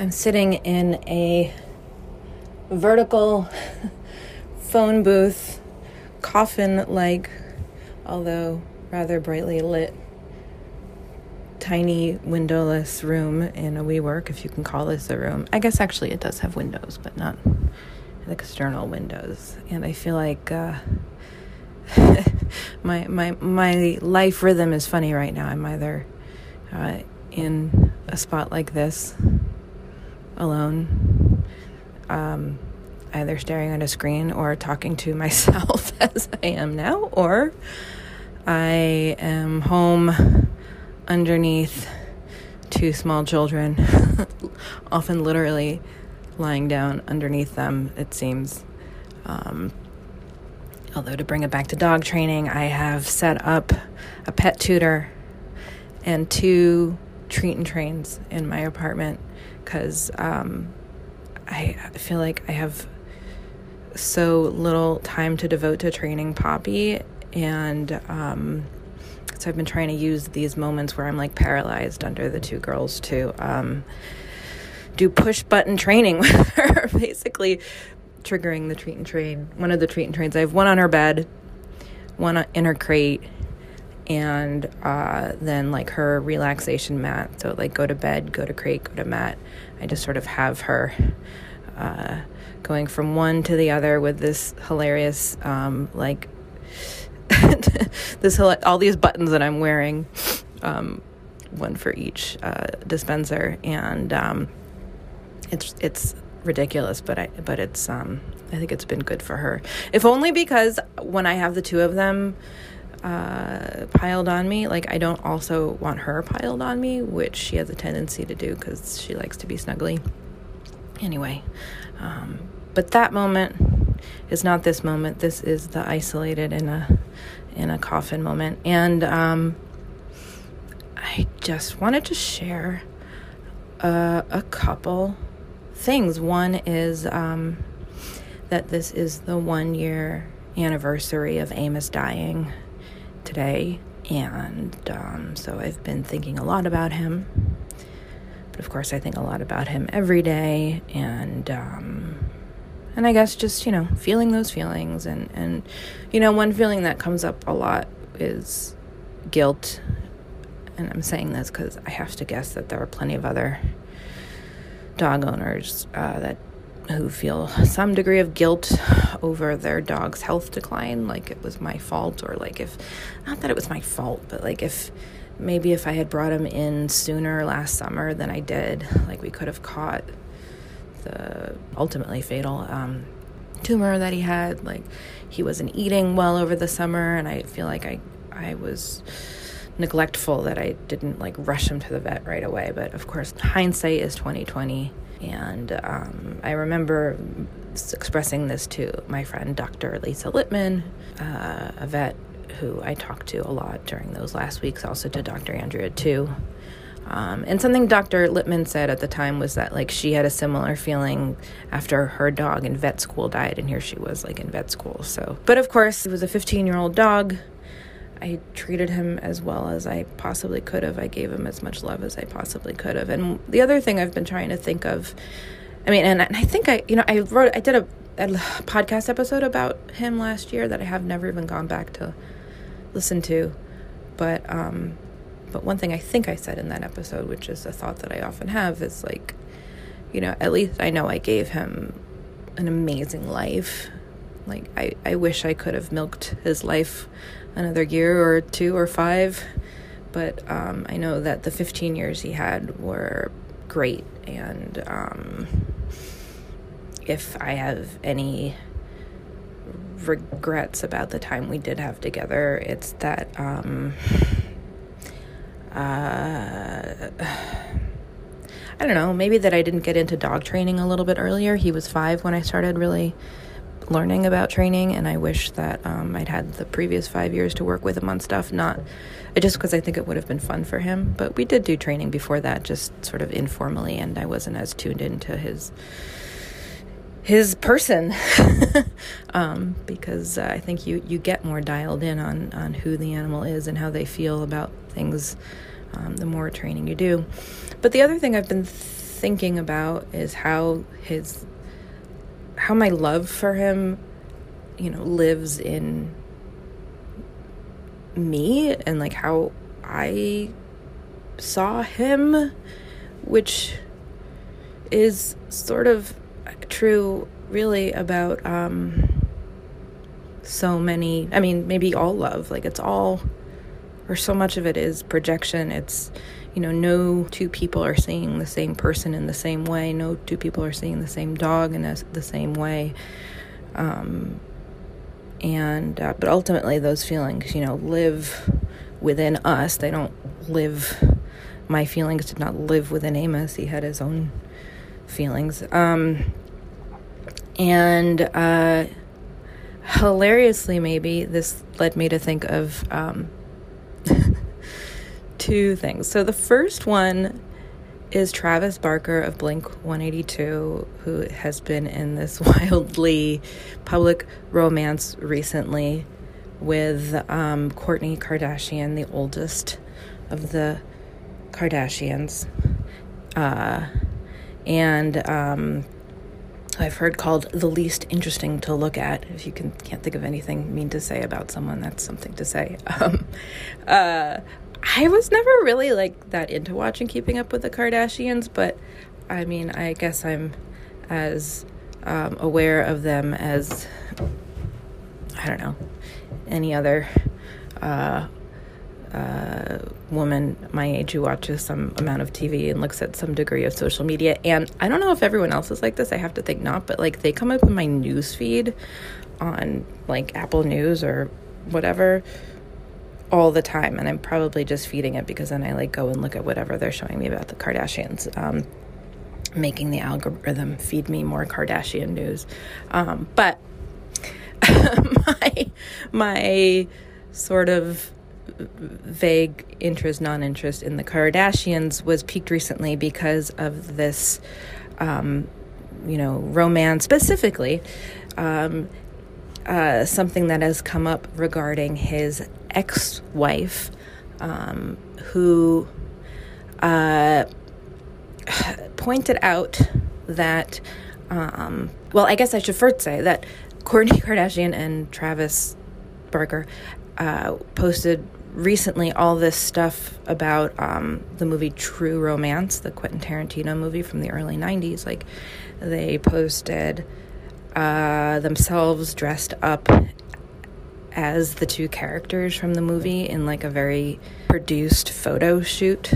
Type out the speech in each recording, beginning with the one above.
I'm sitting in a vertical phone booth, coffin like, although rather brightly lit, tiny windowless room in a WeWork, if you can call this a room. I guess actually it does have windows, but not external windows. And I feel like uh, my my my life rhythm is funny right now. I'm either uh, in a spot like this alone, um, either staring at a screen or talking to myself as I am now, or I am home underneath two small children, often literally lying down underneath them, it seems. Um, although, to bring it back to dog training, I have set up a pet tutor and two treat and trains in my apartment because um, I feel like I have so little time to devote to training Poppy, and um, so I've been trying to use these moments where I'm like paralyzed under the two girls to um, do push button training with her, basically triggering the treat and train. One of the treat and trains, I have one on her bed, one in her crate, and uh, then like her relaxation mat. So like go to bed, go to crate, go to mat. I just sort of have her uh, going from one to the other with this hilarious um, like this all these buttons that I'm wearing, um, one for each uh, dispenser, and um, it's it's ridiculous, but I but it's um, I think it's been good for her. If only because when I have the two of them uh, piled on me. Like, I don't also want her piled on me, which she has a tendency to do because she likes to be snuggly. Anyway, um, but that moment is not this moment. This is the isolated in a in a coffin moment, and um, I just wanted to share a couple things. One is um, that this is the one year anniversary of Amos dying today, and um, so I've been thinking a lot about him. But of course, I think a lot about him every day, and um, and I guess just you know feeling those feelings, and and you know one feeling that comes up a lot is guilt, and I'm saying this because I have to guess that there are plenty of other dog owners uh, that who feel some degree of guilt over their dog's health decline, like it was my fault, or like if, not that it was my fault, but like if maybe if I had brought him in sooner last summer than I did, like we could have caught the ultimately fatal um, tumor that he had. Like he wasn't eating well over the summer, and I feel like I, I was neglectful that I didn't like rush him to the vet right away. But of course, hindsight is twenty twenty and um, I remember expressing this to my friend Dr. Lisa Littman, uh, a vet who I talked to a lot during those last weeks, also to Dr. Andrea too. Um, and something Dr. Littman said at the time was that like she had a similar feeling after her dog in vet school died, and here she was like in vet school. So, but of course, it was a 15 year old dog I treated him as well as I possibly could have. I gave him as much love as I possibly could have. And the other thing I've been trying to think of, I mean, and I think I, you know, I wrote, I did a, a podcast episode about him last year that I have never even gone back to listen to. But, um, but one thing I think I said in that episode, which is a thought that I often have, is like, you know, at least I know I gave him an amazing life. Like, I, I wish I could have milked his life another year or two or five. But um, I know that the 15 years he had were great. And um, if I have any regrets about the time we did have together, it's that. Um, uh, I don't know, maybe that I didn't get into dog training a little bit earlier. He was five when I started really learning about training, and I wish that um, I'd had the previous five years to work with him on stuff. Not just because I think it would have been fun for him, but we did do training before that, just sort of informally, and I wasn't as tuned into his his person um, because uh, I think you you get more dialed in on on who the animal is and how they feel about things um, the more training you do. But the other thing I've been thinking about is how his how my love for him you know lives in me and like how I saw him which is sort of true really about um so many I mean maybe all love like it's all or so much of it is projection. It's you know no two people are seeing the same person in the same way. No two people are seeing the same dog in the same way. Um and uh, but ultimately those feelings you know live within us. They don't live my feelings did not live within amos. He had his own feelings. Um and uh hilariously maybe this led me to think of um two things so the first one is Travis Barker of Blink 182, who has been in this wildly public romance recently with um, Kourtney Kardashian, the oldest of the Kardashians. Uh, and um, I've heard called the least interesting to look at. If you can, can't think of anything mean to say about someone, that's something to say. Um, uh, I was never really like that into watching Keeping Up with the Kardashians, but I mean, I guess I'm as um, aware of them as I don't know any other uh, uh, woman my age who watches some amount of TV and looks at some degree of social media. And I don't know if everyone else is like this. I have to think not, but like they come up in my news feed on like Apple News or whatever all the time and i'm probably just feeding it because then i like go and look at whatever they're showing me about the kardashians um, making the algorithm feed me more kardashian news. Um, but my my sort of vague interest non-interest in the kardashians was peaked recently because of this um, you know romance specifically um, uh, something that has come up regarding his ex wife, um, who uh, pointed out that, um, well, I guess I should first say that Kourtney Kardashian and Travis Barker uh, posted recently all this stuff about um, the movie True Romance, the Quentin Tarantino movie from the early 90s. Like, they posted uh, themselves dressed up as the two characters from the movie in like a very produced photo shoot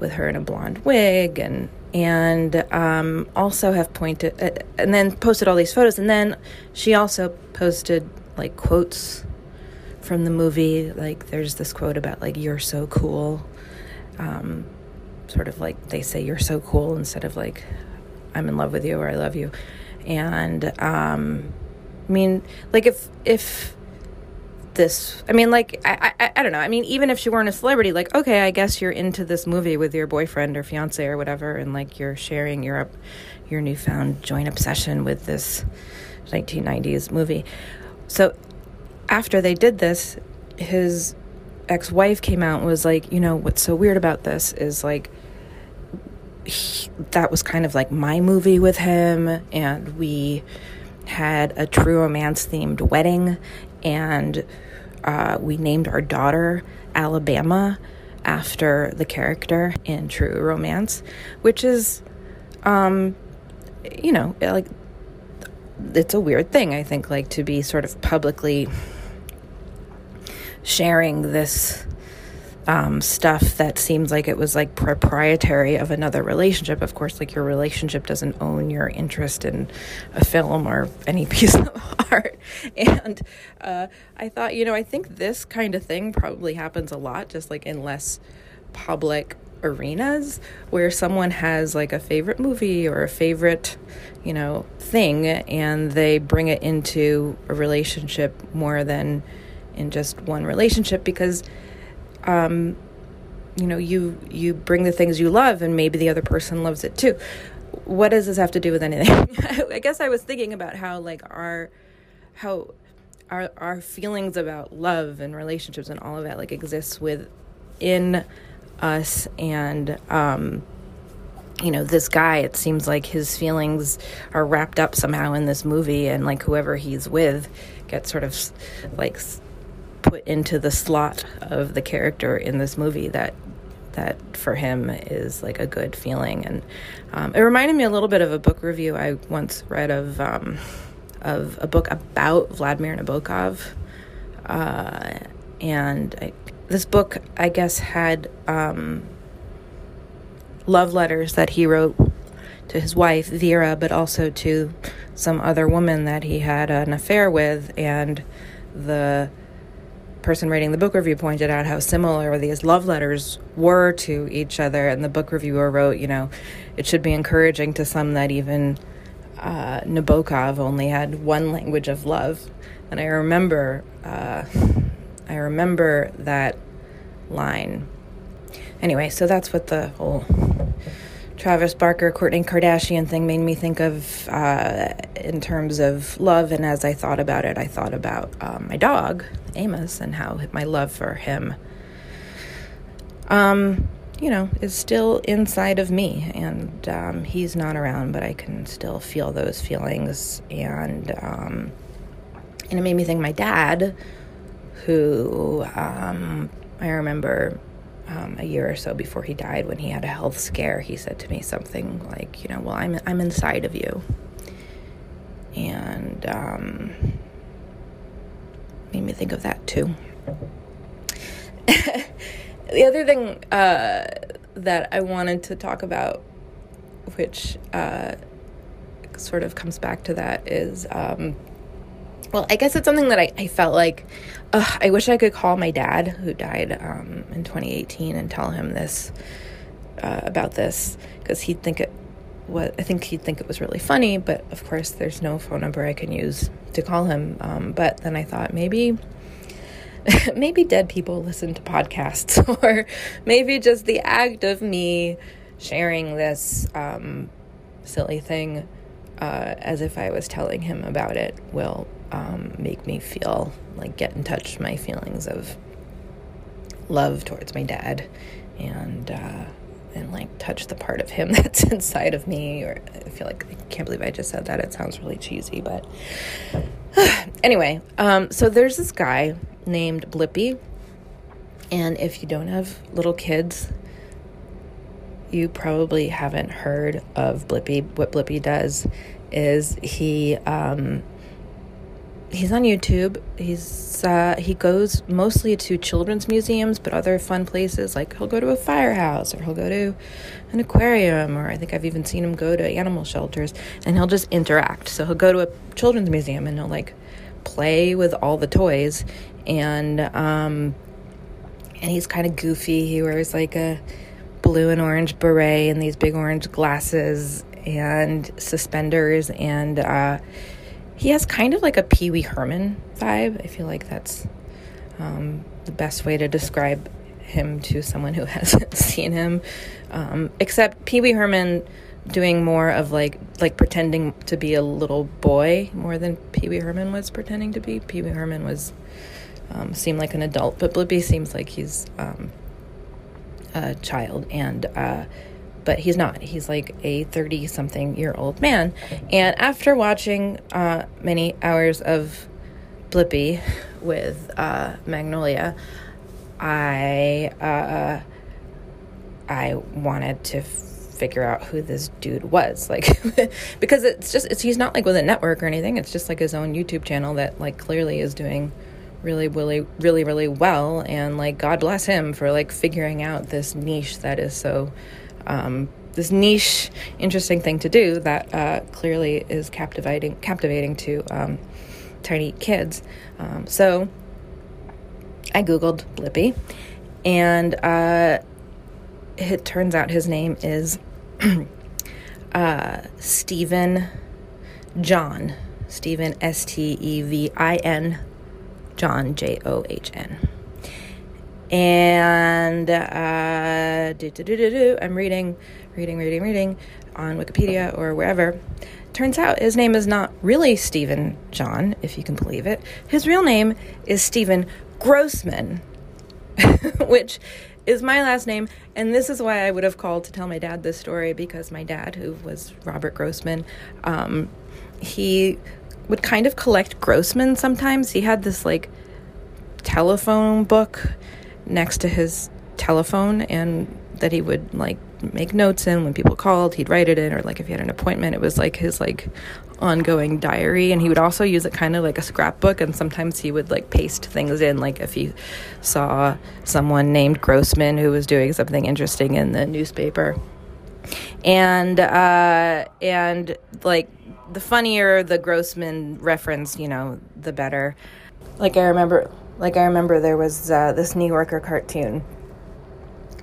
with her in a blonde wig and and um, also have pointed uh, and then posted all these photos. And then she also posted like quotes from the movie like there's this quote about like you're so cool um, sort of like they say you're so cool instead of like i'm in love with you or i love you. And um, i mean like if if this i mean like I, I i don't know. I mean even if she weren't a celebrity like okay i guess you're into this movie with your boyfriend or fiance or whatever and like you're sharing your your newfound joint obsession with this 1990s movie. So after they did this his ex-wife came out and was like you know what's so weird about this is like he, that was kind of like my movie with him and we had a true romance themed wedding and uh, we named our daughter Alabama after the character in True Romance, which is, um, you know, like it's a weird thing, I think, like to be sort of publicly sharing this um, stuff that seems like it was like proprietary of another relationship. Of course, like your relationship doesn't own your interest in a film or any piece of art. And uh, I thought, you know, I think this kind of thing probably happens a lot, just like in less public arenas where someone has like a favorite movie or a favorite, you know, thing and they bring it into a relationship more than in just one relationship because um, you know you you bring the things you love and maybe the other person loves it too. What does this have to do with anything? I guess i was thinking about how like our how our our feelings about love and relationships and all of that like exists within us and um you know, this guy, it seems like his feelings are wrapped up somehow in this movie, and like whoever he's with gets sort of like put into the slot of the character in this movie that that for him is like a good feeling. And um, it reminded me a little bit of a book review I once read of um, of a book about Vladimir Nabokov. Uh, and I, this book I guess had um, love letters that he wrote to his wife Vera, but also to some other woman that he had an affair with, and the person writing the book review pointed out how similar these love letters were to each other, and the book reviewer wrote, you know, it should be encouraging to some that even uh, Nabokov only had one language of love, and I remember, uh, I remember that line. Anyway, so that's what the whole Travis Barker, Kourtney Kardashian thing made me think of uh, in terms of love. And as I thought about it, I thought about um, my dog, Amos, and how my love for him, um, you know, is still inside of me. And um, he's not around, but I can still feel those feelings. And, um, and it made me think my dad, who um, I remember um, a year or so before he died, when he had a health scare, he said to me something like, "You know, well, I'm I'm inside of you," and um, made me think of that too. the other thing uh, that I wanted to talk about, which uh, sort of comes back to that, is. Um, well, I guess it's something that I, I felt like uh, I wish I could call my dad, who died um, in 2018, and tell him this uh, about this because he'd think it was. I think he'd think it was really funny, but of course, there's no phone number I can use to call him. Um, but then I thought maybe. maybe dead people listen to podcasts, or maybe just the act of me sharing this um, silly thing uh, as if I was telling him about it will um, make me feel like get in touch with my feelings of love towards my dad and uh, and like touch the part of him that's inside of me or I feel like I can't believe I just said that. It sounds really cheesy but anyway um, so there's this guy named Blippi and if you don't have little kids you probably haven't heard of Blippi. What Blippi does is he um, he's on YouTube. He's uh, he goes mostly to children's museums, but other fun places like he'll go to a firehouse or he'll go to an aquarium, or I think I've even seen him go to animal shelters, and he'll just interact. So he'll go to a children's museum and he'll like play with all the toys, and um, and he's kind of goofy. He wears like a blue and orange beret and these big orange glasses and suspenders and. Uh, he has kind of like a Pee Wee Herman vibe. I feel like that's um, the best way to describe him to someone who hasn't seen him. Um, except Pee Wee Herman doing more of like like pretending to be a little boy more than Pee Wee Herman was pretending to be. Pee Wee Herman was um, seemed like an adult, but Blippi seems like he's um, a child and. Uh, but he's not. He's like a 30 something year old man. And after watching uh, many hours of Blippi with uh, Magnolia, I uh, I wanted to figure out who this dude was like because it's just it's he's not like with a network or anything it's just like his own youtube channel that like clearly is doing really really really really well and like god bless him for like figuring out this niche that is so um, this niche, interesting thing to do that uh, clearly is captivating, captivating to um, tiny kids. Um, so I googled Blippi, and uh, it turns out his name is uh, Stevin John. Stevin S T E V I N John J O H N and uh, I'm reading, reading, reading, reading on Wikipedia or wherever. Turns out his name is not really Stevin John, if you can believe it. His real name is Stevin Grossman, which is my last name. And this is why I would have called to tell my dad this story because my dad, who was Robert Grossman, um, he would kind of collect Grossman sometimes. He had this like telephone book next to his telephone and that he would like make notes in when people called he'd write it in or like if he had an appointment it was like his like ongoing diary. And he would also use it kind of like a scrapbook and sometimes he would like paste things in like if he saw someone named grossman who was doing something interesting in the newspaper. And uh and like the funnier the grossman reference you know the better. Like i remember like i remember there was uh, this new yorker cartoon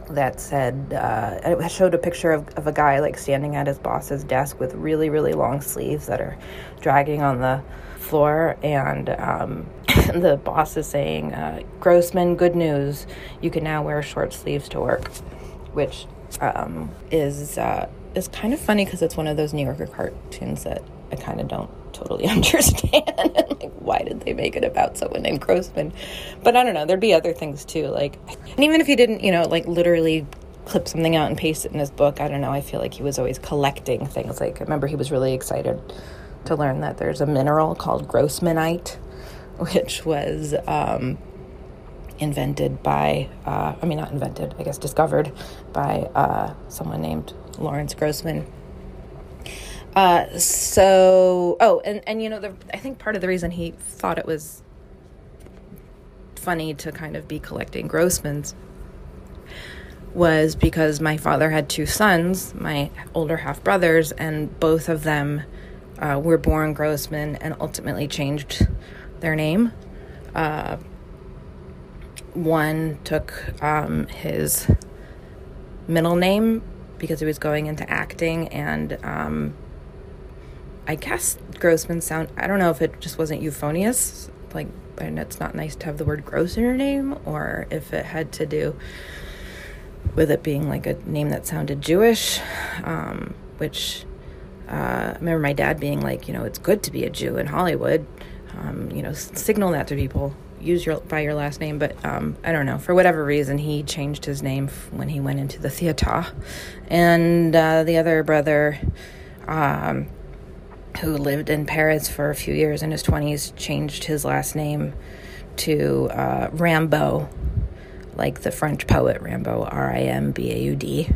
that said uh, it showed a picture of, of a guy like standing at his boss's desk with really really long sleeves that are dragging on the floor. And um, the boss is saying uh, grossman good news. You can now wear short sleeves to work which um, is uh, is kind of funny because it's one of those new yorker cartoons that i kind of don't totally understand. like, why did they make it about someone named Grossman? But I don't know. There'd be other things too. Like, and even if he didn't, you know, like literally clip something out and paste it in his book, I don't know. I feel like he was always collecting things. Like, I remember he was really excited to learn that there's a mineral called Grossmanite, which was um, invented by, uh, I mean, not invented, I guess discovered by uh, someone named Lawrence Grossman uh, so, oh, and, and you know, the, I think part of the reason he thought it was funny to kind of be collecting Grossmans was because my father had two sons, my older half brothers, and both of them uh, were born Grossman and ultimately changed their name. Uh, one took um, his middle name because he was going into acting, and um, I guess Grossman sound. I don't know if it just wasn't euphonious, like, and it's not nice to have the word gross in your name, or if it had to do with it being like a name that sounded Jewish, um, which uh, I remember my dad being like, you know, it's good to be a Jew in Hollywood. Um, you know, signal that to people. Use your by your last name, but um, I don't know. For whatever reason, he changed his name when he went into the theater, and uh, the other brother. Um, who lived in Paris for a few years in his 20s, changed his last name to uh, Rimbaud, like the French poet Rimbaud, R I M B A U D,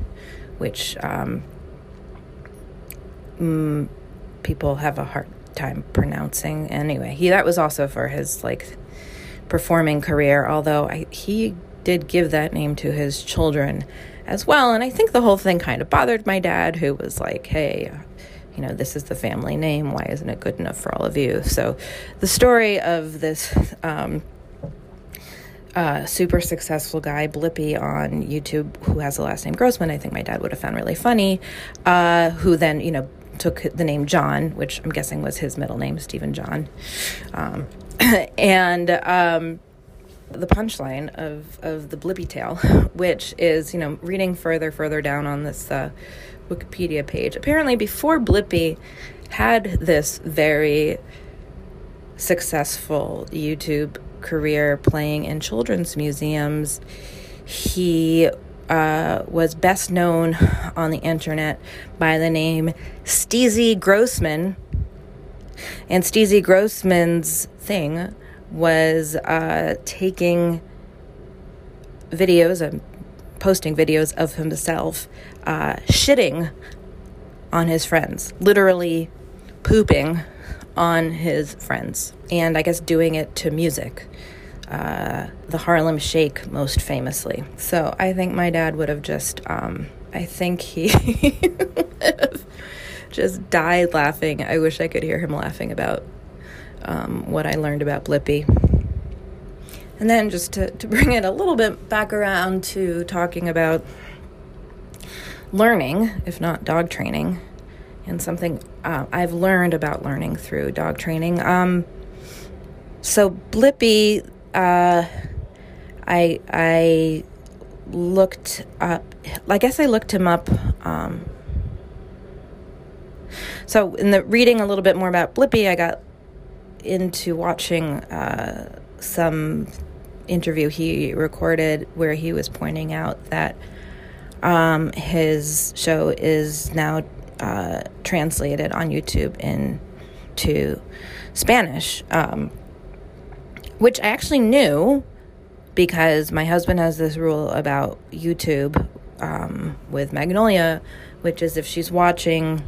which um, mm, people have a hard time pronouncing. Anyway, he that was also for his like performing career, although I, he did give that name to his children as well. And I think the whole thing kind of bothered my dad, who was like, hey, you know, this is the family name. Why isn't it good enough for all of you? So, the story of this um, uh, super successful guy, Blippi, on YouTube, who has the last name Grossman, I think my dad would have found really funny, uh, who then, you know, took the name John, which I'm guessing was his middle name, Stevin John. Um, and um, the punchline of, of the Blippi tale, which is, you know, reading further, further down on this. Uh, Wikipedia page. Apparently, before Blippi had this very successful YouTube career playing in children's museums, he uh, was best known on the internet by the name Steezy Grossman. And Steezy Grossman's thing was uh, taking videos and posting videos of himself uh, shitting on his friends, literally pooping on his friends, and I guess doing it to music. Uh, the Harlem Shake, most famously. So I think my dad would have just, um, I think he just died laughing. I wish I could hear him laughing about um, what I learned about Blippi. And then just to, to bring it a little bit back around to talking about learning, if not dog training, and something uh, I've learned about learning through dog training. Um, so Blippi, uh, I I looked up. I guess I looked him up. Um, so in the reading a little bit more about Blippi, I got into watching uh, some interview he recorded where he was pointing out that um, his show is now uh, translated on YouTube into Spanish, um, which I actually knew because my husband has this rule about YouTube um, with Magnolia, which is if she's watching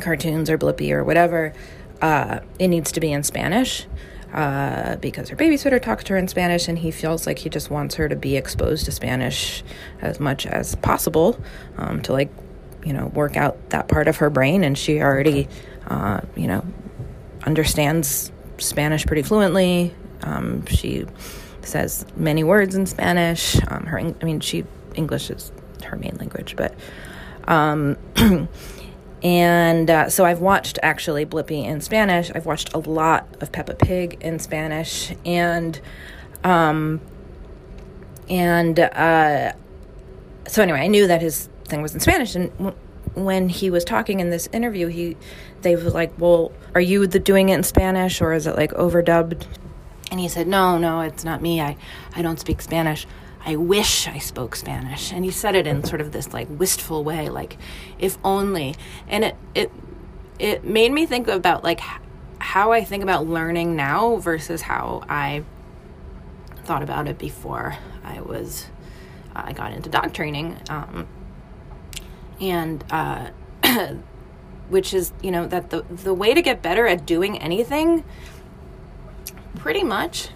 cartoons or Blippi or whatever, uh, it needs to be in Spanish. Uh, because her babysitter talks to her in Spanish, and he feels like he just wants her to be exposed to Spanish as much as possible um, to like, you know, work out that part of her brain. And she already, uh, you know, understands Spanish pretty fluently. Um, she says many words in Spanish. Um, her, I mean, she English is her main language, but um, and uh, so I've watched actually Blippi in Spanish. I've watched a lot of Peppa Pig in Spanish, and um, and uh, so anyway, I knew that his thing was in Spanish, and w- when he was talking in this interview, he they were like, "Well, are you the doing it in Spanish, or is it like overdubbed?" And he said, "No, no, it's not me. I I don't speak Spanish." I wish I spoke Spanish. And he said it in sort of this like wistful way, like if only. And it it it made me think about like how I think about learning now versus how I thought about it before I was I got into dog training. Um, and uh, which is you know that the the way to get better at doing anything pretty much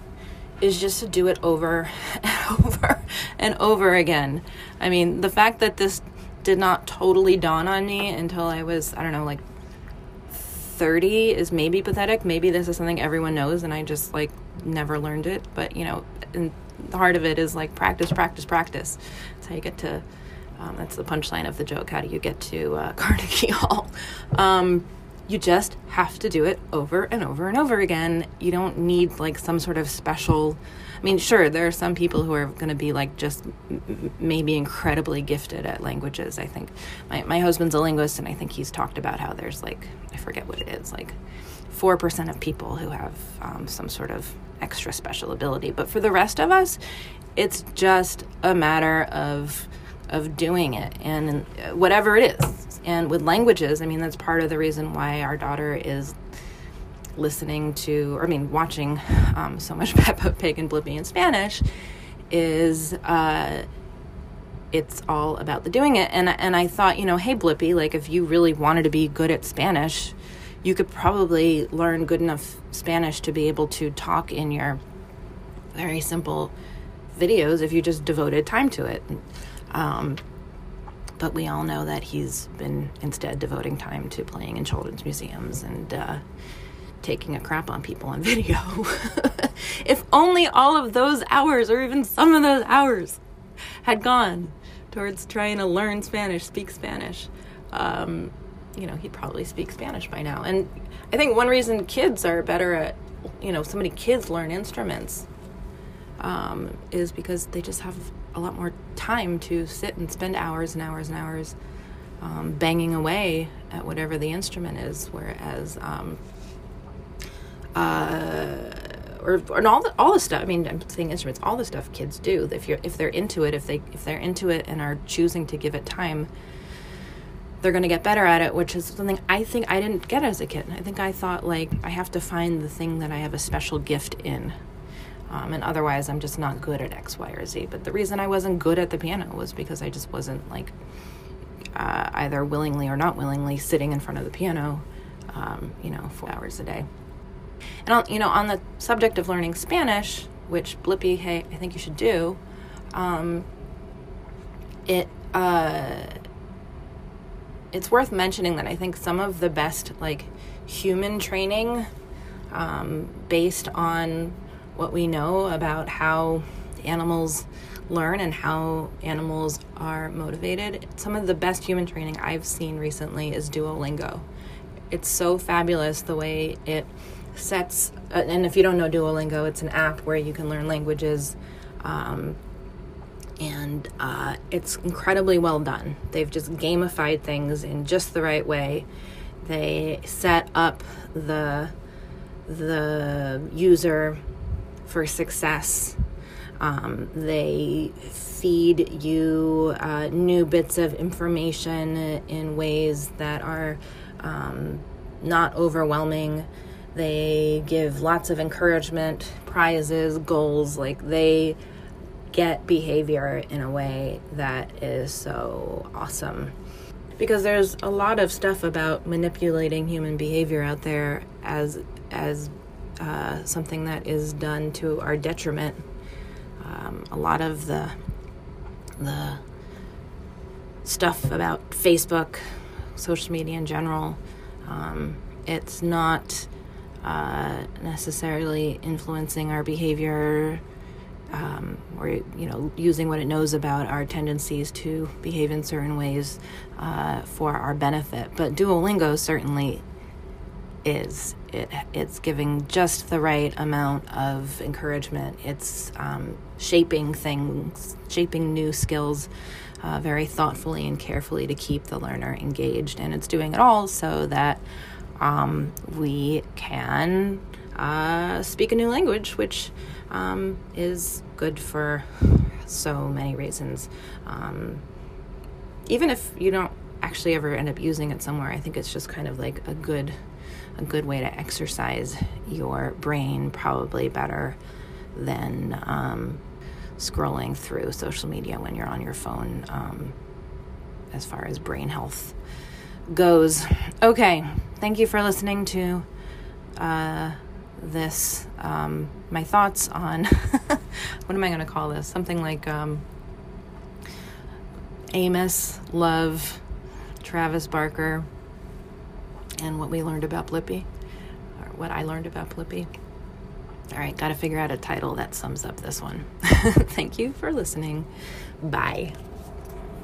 is just to do it over and over and over again. I mean, the fact that this did not totally dawn on me until I was, I don't know, like 30 is maybe pathetic. Maybe this is something everyone knows and I just like never learned it. But, you know, and the heart of it is like practice, practice, practice. That's how you get to, um, that's the punchline of the joke. How do you get to uh, Carnegie Hall? Um, you just have to do it over and over and over again. You don't need like some sort of special. I mean, sure, there are some people who are going to be like just m- maybe incredibly gifted at languages. I think my, my husband's a linguist, and I think he's talked about how there's like, I forget what it is, like 4% of people who have um, some sort of extra special ability. But for the rest of us, it's just a matter of of doing it and whatever it is. And with languages, I mean, that's part of the reason why our daughter is listening to, or I mean, watching um, so much Peppa Pig and Blippi in Spanish is uh, it's all about the doing it. And, and I thought, you know, hey, Blippi, like if you really wanted to be good at Spanish, you could probably learn good enough Spanish to be able to talk in your very simple videos if you just devoted time to it. Um, but we all know that he's been instead devoting time to playing in children's museums and uh, taking a crap on people on video. if only all of those hours, or even some of those hours, had gone towards trying to learn Spanish, speak Spanish, um, you know, he'd probably speak Spanish by now. And I think one reason kids are better at, you know, so many kids learn instruments um, is because they just have a lot more time to sit and spend hours and hours and hours um, banging away at whatever the instrument is, whereas um, uh, or, or all the all the stuff. I mean, I'm saying instruments, all the stuff kids do. If you're if they're into it, if they if they're into it and are choosing to give it time, they're going to get better at it. Which is something I think I didn't get as a kid. I think I thought like I have to find the thing that I have a special gift in. Um, and otherwise, I'm just not good at X, Y, or Z. But the reason I wasn't good at the piano was because I just wasn't like uh, either willingly or not willingly sitting in front of the piano, um, you know, four hours a day. And on, you know, on the subject of learning Spanish, which Blippi, hey, I think you should do. Um, it uh, it's worth mentioning that I think some of the best like human training um, based on what we know about how animals learn and how animals are motivated. Some of the best human training I've seen recently is Duolingo. It's so fabulous the way it sets, uh, and if you don't know Duolingo, it's an app where you can learn languages. Um, and uh, it's incredibly well done. They've just gamified things in just the right way. They set up the the user for success Um, they feed you uh, new bits of information in ways that are um, not overwhelming. They give lots of encouragement, prizes, goals. Like they get behavior in a way that is so awesome. Because there's a lot of stuff about manipulating human behavior out there as as uh, something that is done to our detriment. Um, a lot of the the stuff about Facebook, social media in general, um, it's not uh, necessarily influencing our behavior um, or you know using what it knows about our tendencies to behave in certain ways uh, for our benefit. But Duolingo certainly is. It it's giving just the right amount of encouragement. It's um, shaping things, shaping new skills. Uh, very thoughtfully and carefully to keep the learner engaged, and it's doing it all so that um, we can uh, speak a new language, which um, is good for so many reasons. Um, even if you don't actually ever end up using it somewhere, I think it's just kind of like a good a good way to exercise your brain, probably better than um, scrolling through social media when you're on your phone. Um, as far as brain health goes. Okay, thank you for listening to. Uh, this um, my thoughts on what am I going to call this? Something like um, Amos, Love, Travis Barker, and what we learned about Blippi, or what I learned about Blippi. All right, got to figure out a title that sums up this one. Thank you for listening. Bye.